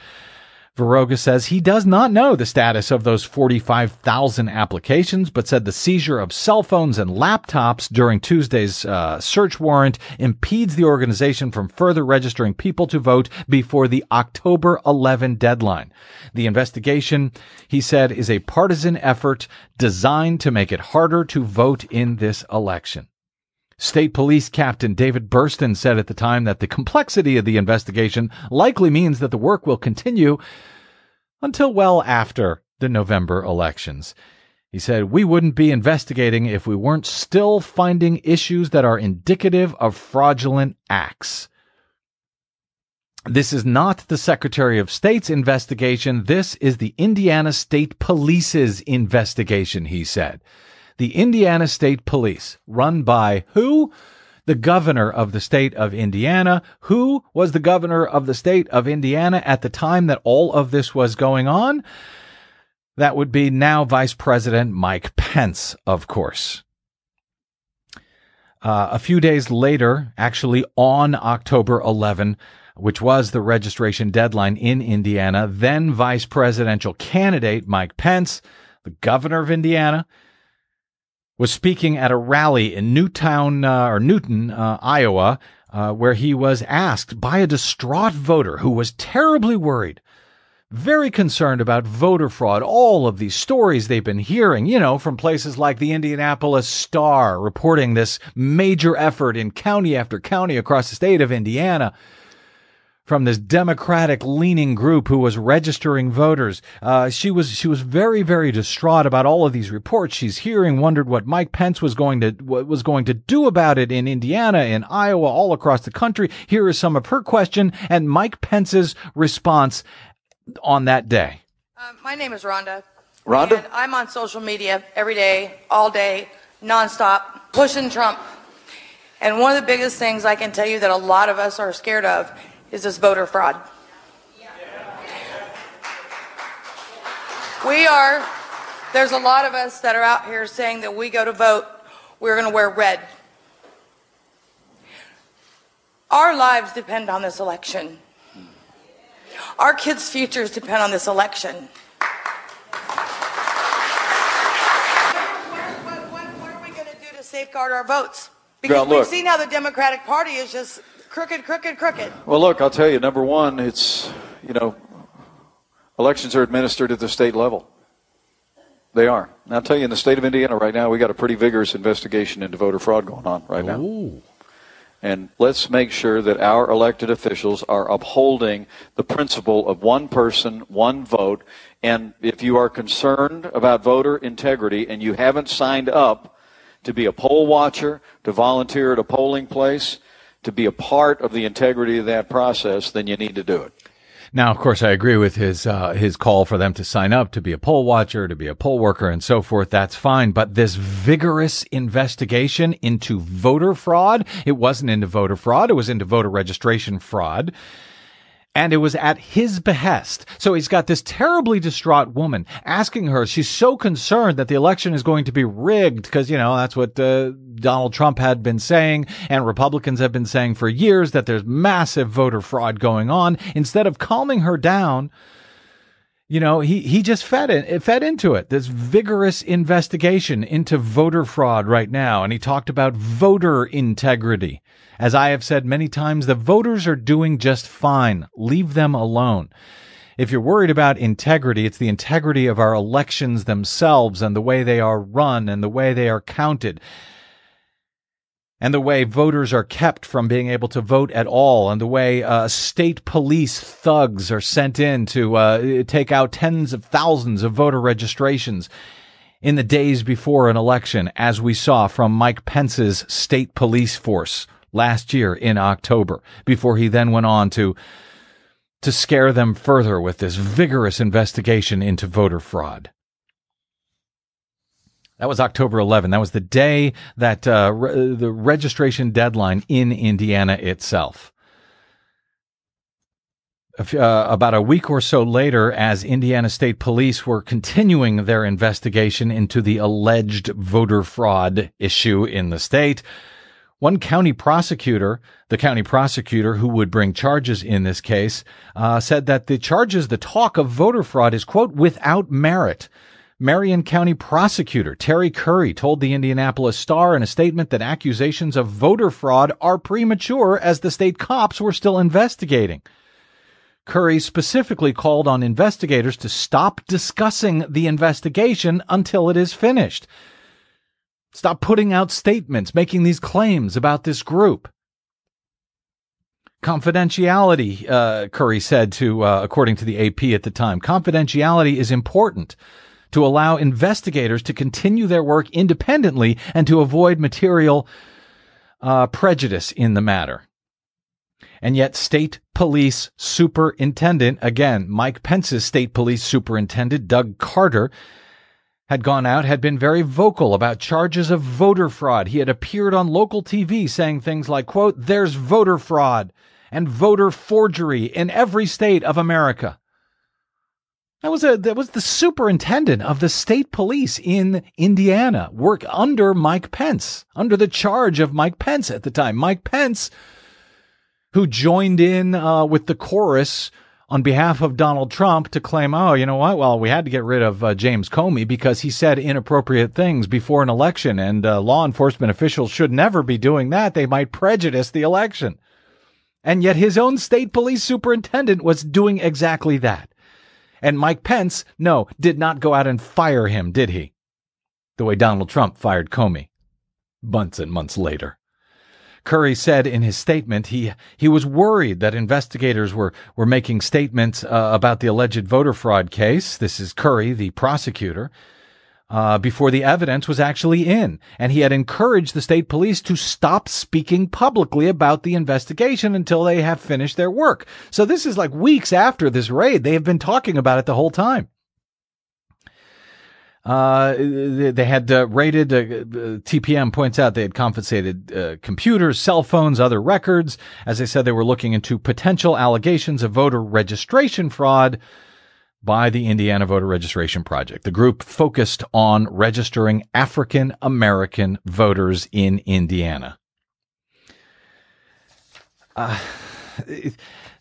Varoga says he does not know the status of those 45,000 applications, but said the seizure of cell phones and laptops during Tuesday's uh, search warrant impedes the organization from further registering people to vote before the October 11 deadline. The investigation, he said, is a partisan effort designed to make it harder to vote in this election. State Police Captain David Bursten said at the time that the complexity of the investigation likely means that the work will continue until well after the November elections. He said, We wouldn't be investigating if we weren't still finding issues that are indicative of fraudulent acts. This is not the Secretary of State's investigation. This is the Indiana State Police's investigation, he said the Indiana State Police, run by who? The governor of the state of Indiana. Who was the governor of the state of Indiana at the time that all of this was going on? That would be now Vice President Mike Pence, of course. Uh, a few days later, actually on October 11, which was the registration deadline in Indiana, then vice presidential candidate Mike Pence, the governor of Indiana, was speaking at a rally in Newtown uh, or Newton, uh, Iowa, uh, where he was asked by a distraught voter who was terribly worried, very concerned about voter fraud. All of these stories they've been hearing, you know, from places like the Indianapolis Star reporting this major effort in county after county across the state of Indiana from this Democratic leaning group who was registering voters. Uh, she was she was very very distraught about all of these reports she's hearing. Wondered what Mike Pence was going to what was going to do about it in Indiana, in Iowa, all across the country. Here is some of her question and Mike Pence's response on that day. Uh, my name is Rhonda. Rhonda, and I'm on social media every day, all day, nonstop, pushing Trump. And one of the biggest things I can tell you that a lot of us are scared of is this voter fraud. We are, there's a lot of us that are out here saying that we go to vote, we're going to wear red. Our lives depend on this election. Our kids' futures depend on this election. What, what, what are we going to do to safeguard our votes? Because we've seen how the Democratic Party is just crooked, crooked, crooked. well, look, I'll tell you. Number one, it's you know, elections are administered at the state level. They are. And I'll tell you, in the state of Indiana right now, we got a pretty vigorous investigation into voter fraud going on right now. Ooh. And let's make sure that our elected officials are upholding the principle of one person, one vote. And if you are concerned about voter integrity and you haven't signed up to be a poll watcher, to volunteer at a polling place, to be a part of the integrity of that process, then you need to do it. Now, of course, I agree with his uh, his call for them to sign up to be a poll watcher, to be a poll worker, and so forth. That's fine. But this vigorous investigation into voter fraud, it wasn't into voter fraud; it was into voter registration fraud. And it was at his behest. So he's got this terribly distraught woman asking her, she's so concerned that the election is going to be rigged because, you know, that's what uh, Donald Trump had been saying and Republicans have been saying for years that there's massive voter fraud going on. Instead of calming her down, you know, he, he just fed it, fed into it. This vigorous investigation into voter fraud right now. And he talked about voter integrity. As I have said many times, the voters are doing just fine. Leave them alone. If you're worried about integrity, it's the integrity of our elections themselves and the way they are run and the way they are counted and the way voters are kept from being able to vote at all, and the way uh, state police thugs are sent in to uh, take out tens of thousands of voter registrations in the days before an election, as we saw from Mike Pence's state police force last year in October, before he then went on to to scare them further with this vigorous investigation into voter fraud. That was October 11. That was the day that uh, re- the registration deadline in Indiana itself. Uh, about a week or so later, as Indiana State Police were continuing their investigation into the alleged voter fraud issue in the state, one county prosecutor, the county prosecutor who would bring charges in this case, uh, said that the charges, the talk of voter fraud is, quote, without merit. Marion County prosecutor Terry Curry told the Indianapolis Star in a statement that accusations of voter fraud are premature as the state cops were still investigating. Curry specifically called on investigators to stop discussing the investigation until it is finished. Stop putting out statements, making these claims about this group. Confidentiality, uh, Curry said to, uh, according to the AP at the time, confidentiality is important to allow investigators to continue their work independently and to avoid material uh, prejudice in the matter. And yet, state police superintendent, again, Mike Pence's state police superintendent, Doug Carter, had gone out, had been very vocal about charges of voter fraud. He had appeared on local TV saying things like, quote, there's voter fraud and voter forgery in every state of America. That was a that was the superintendent of the state police in Indiana, work under Mike Pence, under the charge of Mike Pence at the time. Mike Pence, who joined in uh, with the chorus on behalf of Donald Trump to claim, oh, you know what? Well, we had to get rid of uh, James Comey because he said inappropriate things before an election, and uh, law enforcement officials should never be doing that. They might prejudice the election. And yet his own state police superintendent was doing exactly that. And Mike Pence, no, did not go out and fire him, did he? The way Donald Trump fired Comey months and months later. Curry said in his statement he he was worried that investigators were were making statements uh, about the alleged voter fraud case. This is Curry, the prosecutor, uh, before the evidence was actually in. And he had encouraged the state police to stop speaking publicly about the investigation until they have finished their work. So this is like weeks after this raid. They have been talking about it the whole time. Uh, they had uh, raided, uh, TPM points out they had confiscated uh, computers, cell phones, other records. As I said, they were looking into potential allegations of voter registration fraud by the Indiana Voter Registration Project. The group focused on registering African American voters in Indiana. Uh,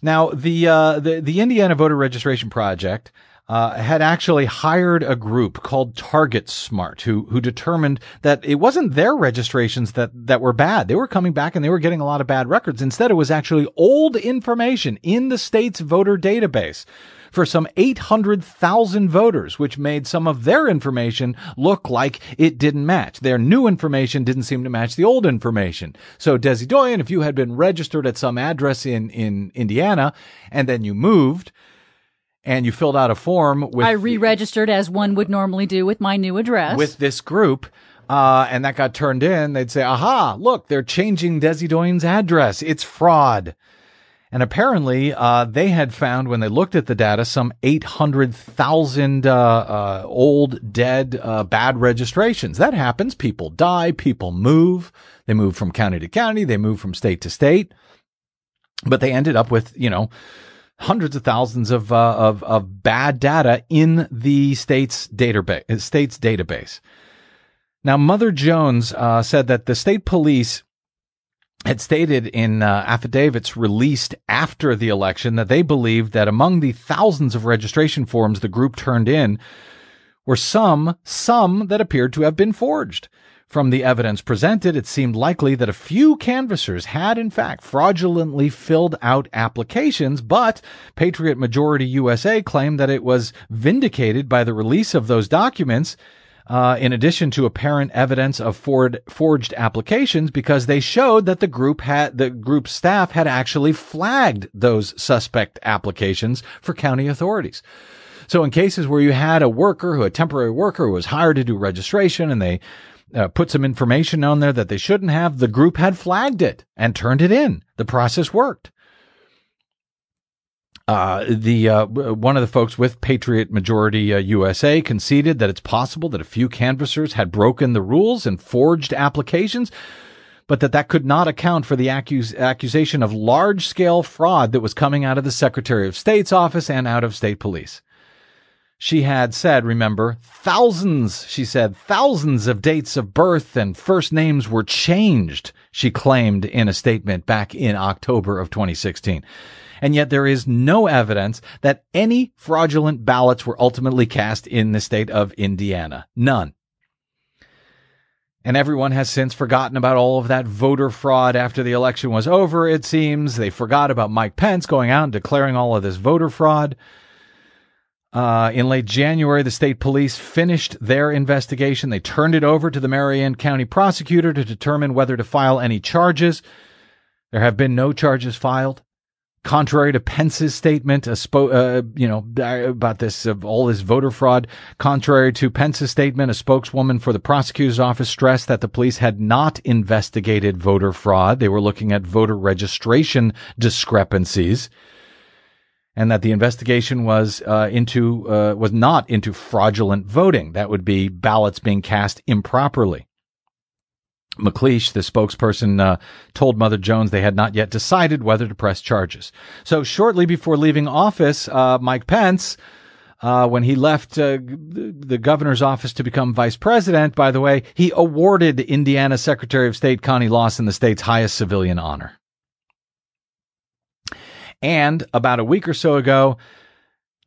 now, the, uh, the the Indiana Voter Registration Project uh, had actually hired a group called Target Smart who who determined that it wasn't their registrations that that were bad. They were coming back and they were getting a lot of bad records. Instead, it was actually old information in the state's voter database for some 800,000 voters, which made some of their information look like it didn't match. Their new information didn't seem to match the old information. So Desi Doyen, if you had been registered at some address in, in Indiana and then you moved, and you filled out a form with I re-registered as one would normally do with my new address. with this group, uh, and that got turned in, they'd say, aha, look, they're changing Desi Doyen's address. It's fraud. And apparently, uh, they had found when they looked at the data some 800,000 uh, uh, old, dead, uh, bad registrations. That happens. People die. People move. They move from county to county. They move from state to state. But they ended up with, you know, hundreds of thousands of uh, of, of bad data in the state's database. State's database. Now, Mother Jones uh, said that the state police had stated in uh, affidavits released after the election that they believed that among the thousands of registration forms the group turned in were some some that appeared to have been forged. From the evidence presented, it seemed likely that a few canvassers had in fact fraudulently filled out applications, but Patriot Majority USA claimed that it was vindicated by the release of those documents uh, in addition to apparent evidence of Ford forged applications because they showed that the group had the group staff had actually flagged those suspect applications for county authorities. So in cases where you had a worker who a temporary worker who was hired to do registration and they uh, put some information on there that they shouldn't have, the group had flagged it and turned it in. The process worked. Uh, the uh, one of the folks with Patriot Majority uh, USA conceded that it's possible that a few canvassers had broken the rules and forged applications, but that that could not account for the accus- accusation of large-scale fraud that was coming out of the Secretary of State's office and out of state police. She had said, remember, thousands, she said, thousands of dates of birth and first names were changed, she claimed in a statement back in October of 2016 and yet there is no evidence that any fraudulent ballots were ultimately cast in the state of Indiana. None. And everyone has since forgotten about all of that voter fraud after the election was over, it seems. They forgot about Mike Pence going out and declaring all of this voter fraud. Uh, in late January, the state police finished their investigation. They turned it over to the Marion County prosecutor to determine whether to file any charges. There have been no charges filed contrary to Pence's statement, spo- uh, you know, about this of all this voter fraud. Contrary to Pence's statement, a spokeswoman for the prosecutor's office stressed that the police had not investigated voter fraud. They were looking at voter registration discrepancies. And that the investigation was uh, into uh, was not into fraudulent voting. That would be ballots being cast improperly. McLeish, the spokesperson, uh, told Mother Jones they had not yet decided whether to press charges. So shortly before leaving office, uh, Mike Pence, uh, when he left uh, the governor's office to become vice president, by the way, he awarded Indiana Secretary of State Connie Lawson the state's highest civilian honor. And about a week or so ago,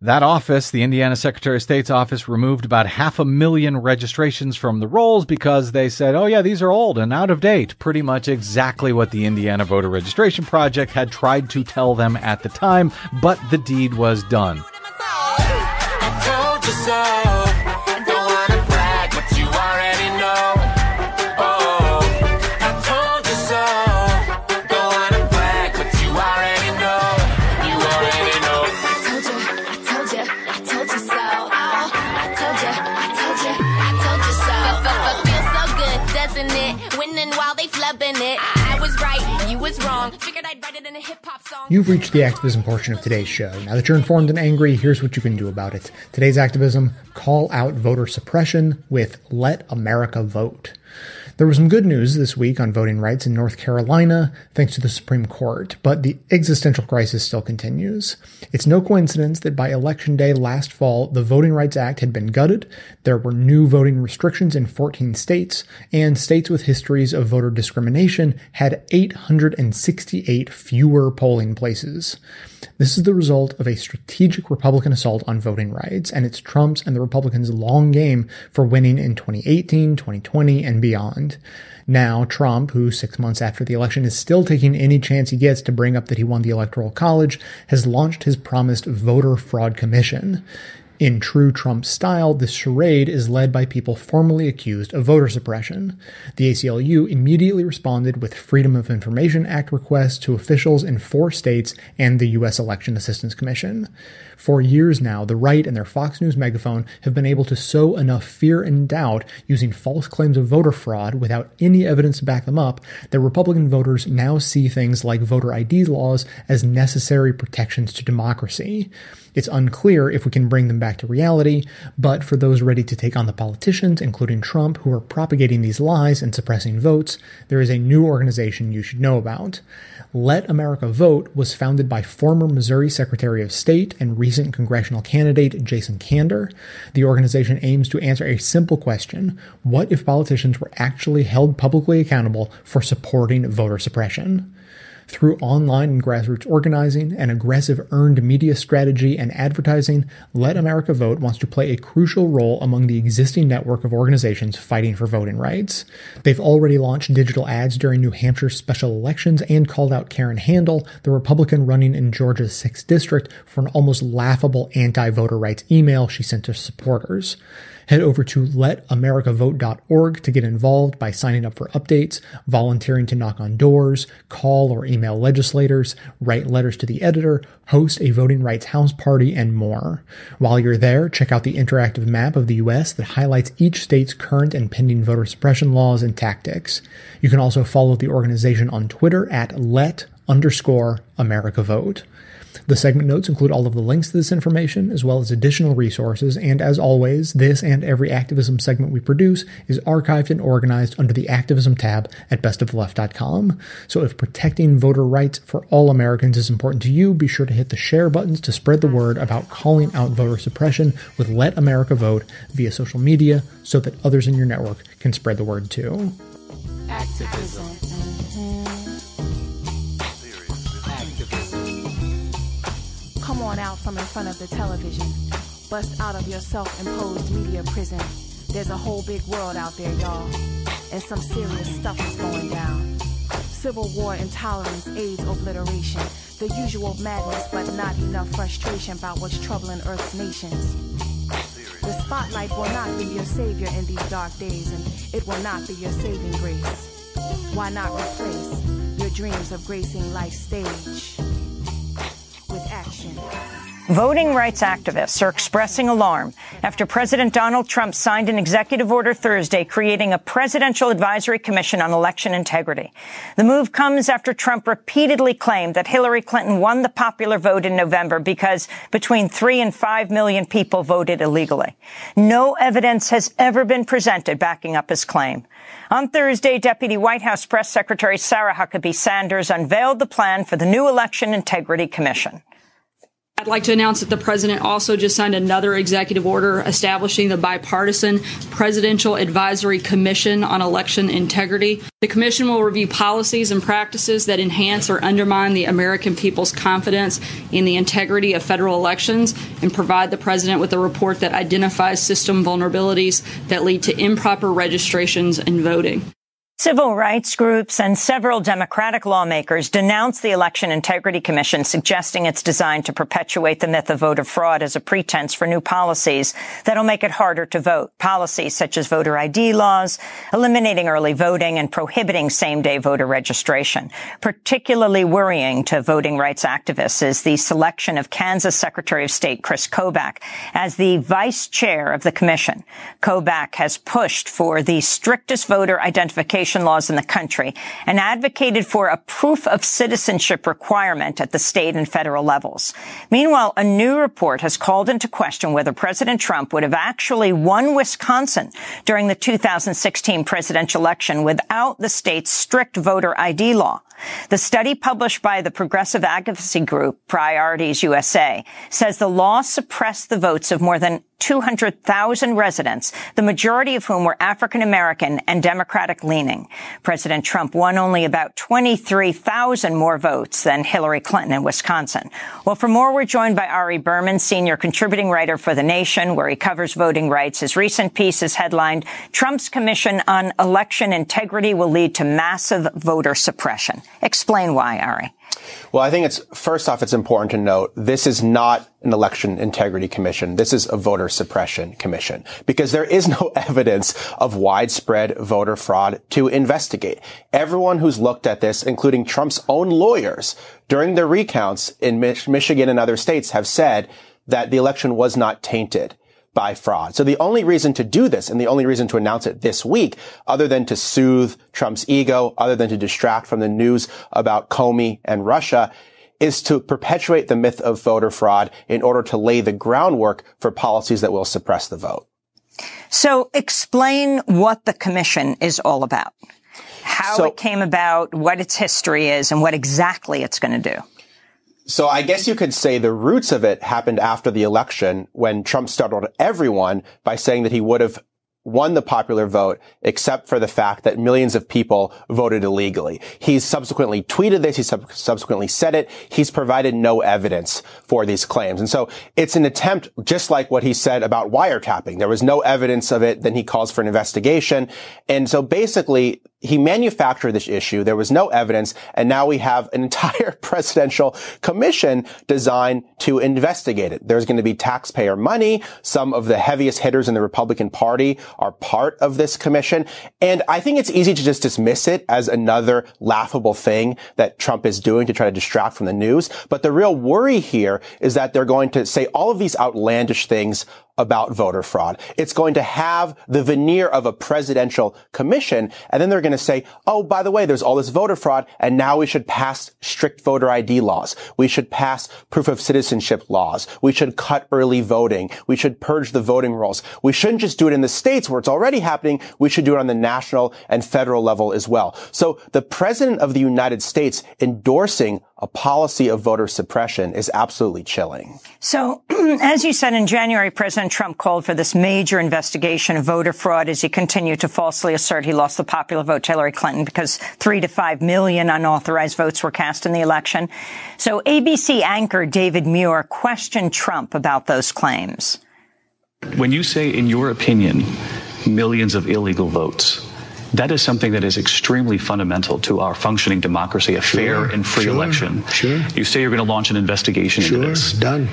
that office, the Indiana Secretary of State's office, removed about half a million registrations from the rolls because they said, oh, yeah, these are old and out of date. Pretty much exactly what the Indiana Voter Registration Project had tried to tell them at the time, but the deed was done. You've reached the activism portion of today's show. Now that you're informed and angry, here's what you can do about it. Today's activism call out voter suppression with Let America Vote. There was some good news this week on voting rights in North Carolina, thanks to the Supreme Court, but the existential crisis still continues. It's no coincidence that by election day last fall, the Voting Rights Act had been gutted, there were new voting restrictions in 14 states, and states with histories of voter discrimination had 868 fewer polling places. This is the result of a strategic Republican assault on voting rights, and it's Trump's and the Republicans' long game for winning in 2018, 2020, and beyond. Now, Trump, who six months after the election is still taking any chance he gets to bring up that he won the Electoral College, has launched his promised voter fraud commission. In true Trump style, this charade is led by people formerly accused of voter suppression. The ACLU immediately responded with Freedom of Information Act requests to officials in four states and the U.S. Election Assistance Commission. For years now, the right and their Fox News megaphone have been able to sow enough fear and doubt using false claims of voter fraud without any evidence to back them up that Republican voters now see things like voter ID laws as necessary protections to democracy. It's unclear if we can bring them back to reality, but for those ready to take on the politicians, including Trump, who are propagating these lies and suppressing votes, there is a new organization you should know about. Let America Vote was founded by former Missouri Secretary of State and recent congressional candidate Jason Kander. The organization aims to answer a simple question What if politicians were actually held publicly accountable for supporting voter suppression? Through online and grassroots organizing, an aggressive earned media strategy, and advertising, Let America Vote wants to play a crucial role among the existing network of organizations fighting for voting rights. They've already launched digital ads during New Hampshire's special elections and called out Karen Handel, the Republican running in Georgia's 6th district, for an almost laughable anti voter rights email she sent to supporters. Head over to letamericavote.org to get involved by signing up for updates, volunteering to knock on doors, call or email legislators, write letters to the editor, host a voting rights house party, and more. While you're there, check out the interactive map of the U.S. that highlights each state's current and pending voter suppression laws and tactics. You can also follow the organization on Twitter at let underscore America Vote. The segment notes include all of the links to this information, as well as additional resources, and as always, this and every activism segment we produce is archived and organized under the Activism tab at bestoftheleft.com. So if protecting voter rights for all Americans is important to you, be sure to hit the share buttons to spread the word about calling out voter suppression with Let America Vote via social media so that others in your network can spread the word too. Activism. On out from in front of the television. Bust out of your self-imposed media prison. There's a whole big world out there, y'all. And some serious stuff is going down. Civil war, intolerance, AIDS, obliteration. The usual madness, but not enough frustration about what's troubling Earth's nations. The spotlight will not be your savior in these dark days, and it will not be your saving grace. Why not replace your dreams of gracing life's stage? Voting rights activists are expressing alarm after President Donald Trump signed an executive order Thursday creating a presidential advisory commission on election integrity. The move comes after Trump repeatedly claimed that Hillary Clinton won the popular vote in November because between three and five million people voted illegally. No evidence has ever been presented backing up his claim. On Thursday, Deputy White House Press Secretary Sarah Huckabee Sanders unveiled the plan for the new Election Integrity Commission. I'd like to announce that the president also just signed another executive order establishing the bipartisan Presidential Advisory Commission on Election Integrity. The commission will review policies and practices that enhance or undermine the American people's confidence in the integrity of federal elections and provide the president with a report that identifies system vulnerabilities that lead to improper registrations and voting. Civil rights groups and several Democratic lawmakers denounced the Election Integrity Commission, suggesting it's designed to perpetuate the myth of voter fraud as a pretense for new policies that'll make it harder to vote. Policies such as voter ID laws, eliminating early voting, and prohibiting same-day voter registration. Particularly worrying to voting rights activists is the selection of Kansas Secretary of State Chris Kobach as the vice chair of the commission. Kobach has pushed for the strictest voter identification immigration laws in the country and advocated for a proof of citizenship requirement at the state and federal levels. Meanwhile, a new report has called into question whether President Trump would have actually won Wisconsin during the 2016 presidential election without the state's strict voter ID law. The study published by the progressive advocacy group Priorities USA says the law suppressed the votes of more than 200,000 residents, the majority of whom were African American and Democratic leaning. President Trump won only about 23,000 more votes than Hillary Clinton in Wisconsin. Well, for more, we're joined by Ari Berman, senior contributing writer for The Nation, where he covers voting rights. His recent piece is headlined, Trump's Commission on Election Integrity will lead to massive voter suppression. Explain why, Ari. Well, I think it's first off, it's important to note this is not an election integrity commission. This is a voter suppression commission because there is no evidence of widespread voter fraud to investigate. Everyone who's looked at this, including Trump's own lawyers during the recounts in Mich- Michigan and other states have said that the election was not tainted by fraud. So the only reason to do this and the only reason to announce it this week, other than to soothe Trump's ego, other than to distract from the news about Comey and Russia, is to perpetuate the myth of voter fraud in order to lay the groundwork for policies that will suppress the vote. So explain what the commission is all about, how So- it came about, what its history is, and what exactly it's going to do. So I guess you could say the roots of it happened after the election when Trump startled everyone by saying that he would have won the popular vote except for the fact that millions of people voted illegally. He's subsequently tweeted this. He sub- subsequently said it. He's provided no evidence for these claims. And so it's an attempt, just like what he said about wiretapping. There was no evidence of it. Then he calls for an investigation. And so basically he manufactured this issue. There was no evidence. And now we have an entire presidential commission designed to investigate it. There's going to be taxpayer money. Some of the heaviest hitters in the Republican Party are part of this commission. And I think it's easy to just dismiss it as another laughable thing that Trump is doing to try to distract from the news. But the real worry here is that they're going to say all of these outlandish things about voter fraud. It's going to have the veneer of a presidential commission. And then they're going to say, oh, by the way, there's all this voter fraud. And now we should pass strict voter ID laws. We should pass proof of citizenship laws. We should cut early voting. We should purge the voting rolls. We shouldn't just do it in the states where it's already happening. We should do it on the national and federal level as well. So the president of the United States endorsing a policy of voter suppression is absolutely chilling. So, as you said in January, President Trump called for this major investigation of voter fraud as he continued to falsely assert he lost the popular vote to Hillary Clinton because three to five million unauthorized votes were cast in the election. So, ABC anchor David Muir questioned Trump about those claims. When you say, in your opinion, millions of illegal votes, that is something that is extremely fundamental to our functioning democracy, a fair and free sure, election. sure. You say you're going to launch an investigation into this. Sure, done.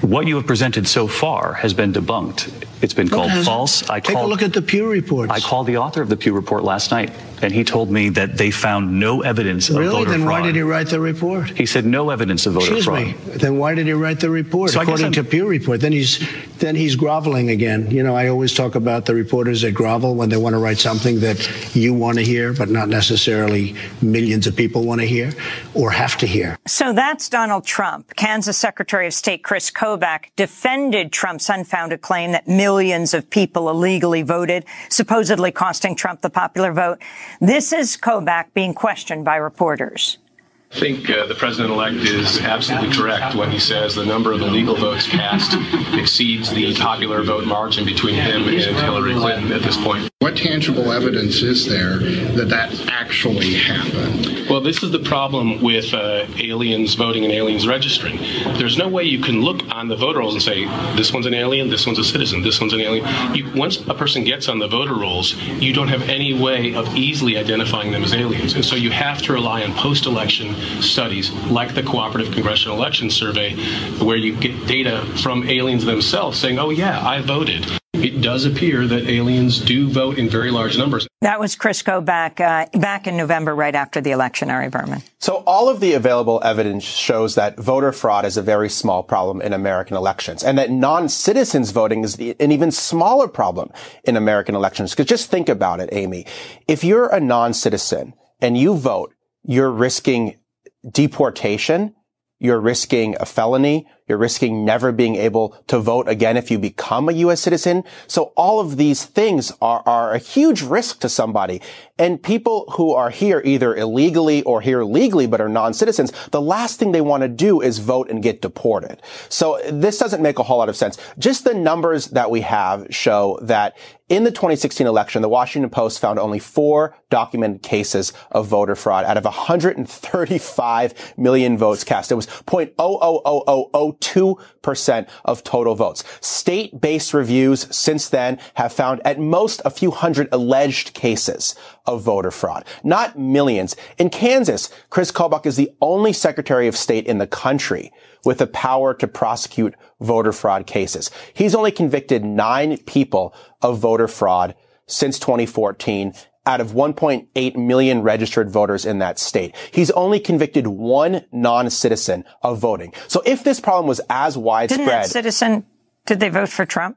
What you have presented so far has been debunked. It's been called false. I Take a look at the Pew report. I called the author of the Pew report last night, and he told me that they found no evidence of voter Then fraud. Really? Then why did he write the report? He said no evidence of voter Excuse fraud. me. Then why did he write the report? So According to Pew report, then he's then he's groveling again. You know, I always talk about the reporters that grovel when they want to write something that you want to hear, but not necessarily millions of people want to hear or have to hear. So that's Donald Trump. Kansas Secretary of State Chris Kobach defended Trump's unfounded claim that millions of people illegally voted, supposedly costing Trump the popular vote. This is Kobach being questioned by reporters. I think uh, the president-elect is absolutely correct when he says the number of illegal votes cast exceeds the popular vote margin between him and Hillary Clinton at this point. What tangible evidence is there that that actually happened? Well, this is the problem with uh, aliens voting and aliens registering. There's no way you can look on the voter rolls and say this one's an alien, this one's a citizen, this one's an alien. You, once a person gets on the voter rolls, you don't have any way of easily identifying them as aliens, and so you have to rely on post-election studies like the Cooperative Congressional Election Survey, where you get data from aliens themselves saying, "Oh yeah, I voted." It does appear that aliens do vote in very large numbers. That was Chris back uh, back in November, right after the election, Ari Berman. So all of the available evidence shows that voter fraud is a very small problem in American elections, and that non-citizens voting is an even smaller problem in American elections. Because just think about it, Amy. If you're a non-citizen and you vote, you're risking deportation, you're risking a felony, you're risking never being able to vote again if you become a U.S. citizen. So all of these things are, are a huge risk to somebody. And people who are here either illegally or here legally but are non-citizens, the last thing they want to do is vote and get deported. So this doesn't make a whole lot of sense. Just the numbers that we have show that in the 2016 election, the Washington Post found only four documented cases of voter fraud out of 135 million votes cast. It was 0.00002% of total votes. State-based reviews since then have found at most a few hundred alleged cases of voter fraud, not millions. In Kansas, Chris Kobach is the only Secretary of State in the country with the power to prosecute voter fraud cases. He's only convicted nine people of voter fraud since 2014 out of 1.8 million registered voters in that state. He's only convicted one non-citizen of voting. So if this problem was as widespread. Didn't that citizen, did they vote for Trump?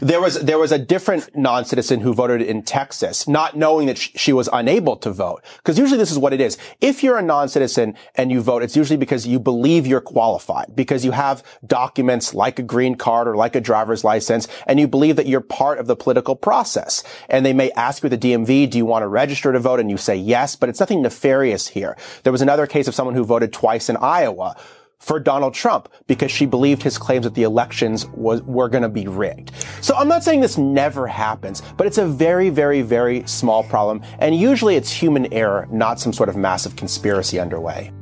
There was there was a different non-citizen who voted in Texas, not knowing that she was unable to vote. Because usually this is what it is. If you're a non-citizen and you vote, it's usually because you believe you're qualified, because you have documents like a green card or like a driver's license, and you believe that you're part of the political process. And they may ask you at the DMV, "Do you want to register to vote?" And you say yes, but it's nothing nefarious here. There was another case of someone who voted twice in Iowa for Donald Trump because she believed his claims that the elections was, were going to be rigged. So I'm not saying this never happens, but it's a very, very, very small problem. And usually it's human error, not some sort of massive conspiracy underway.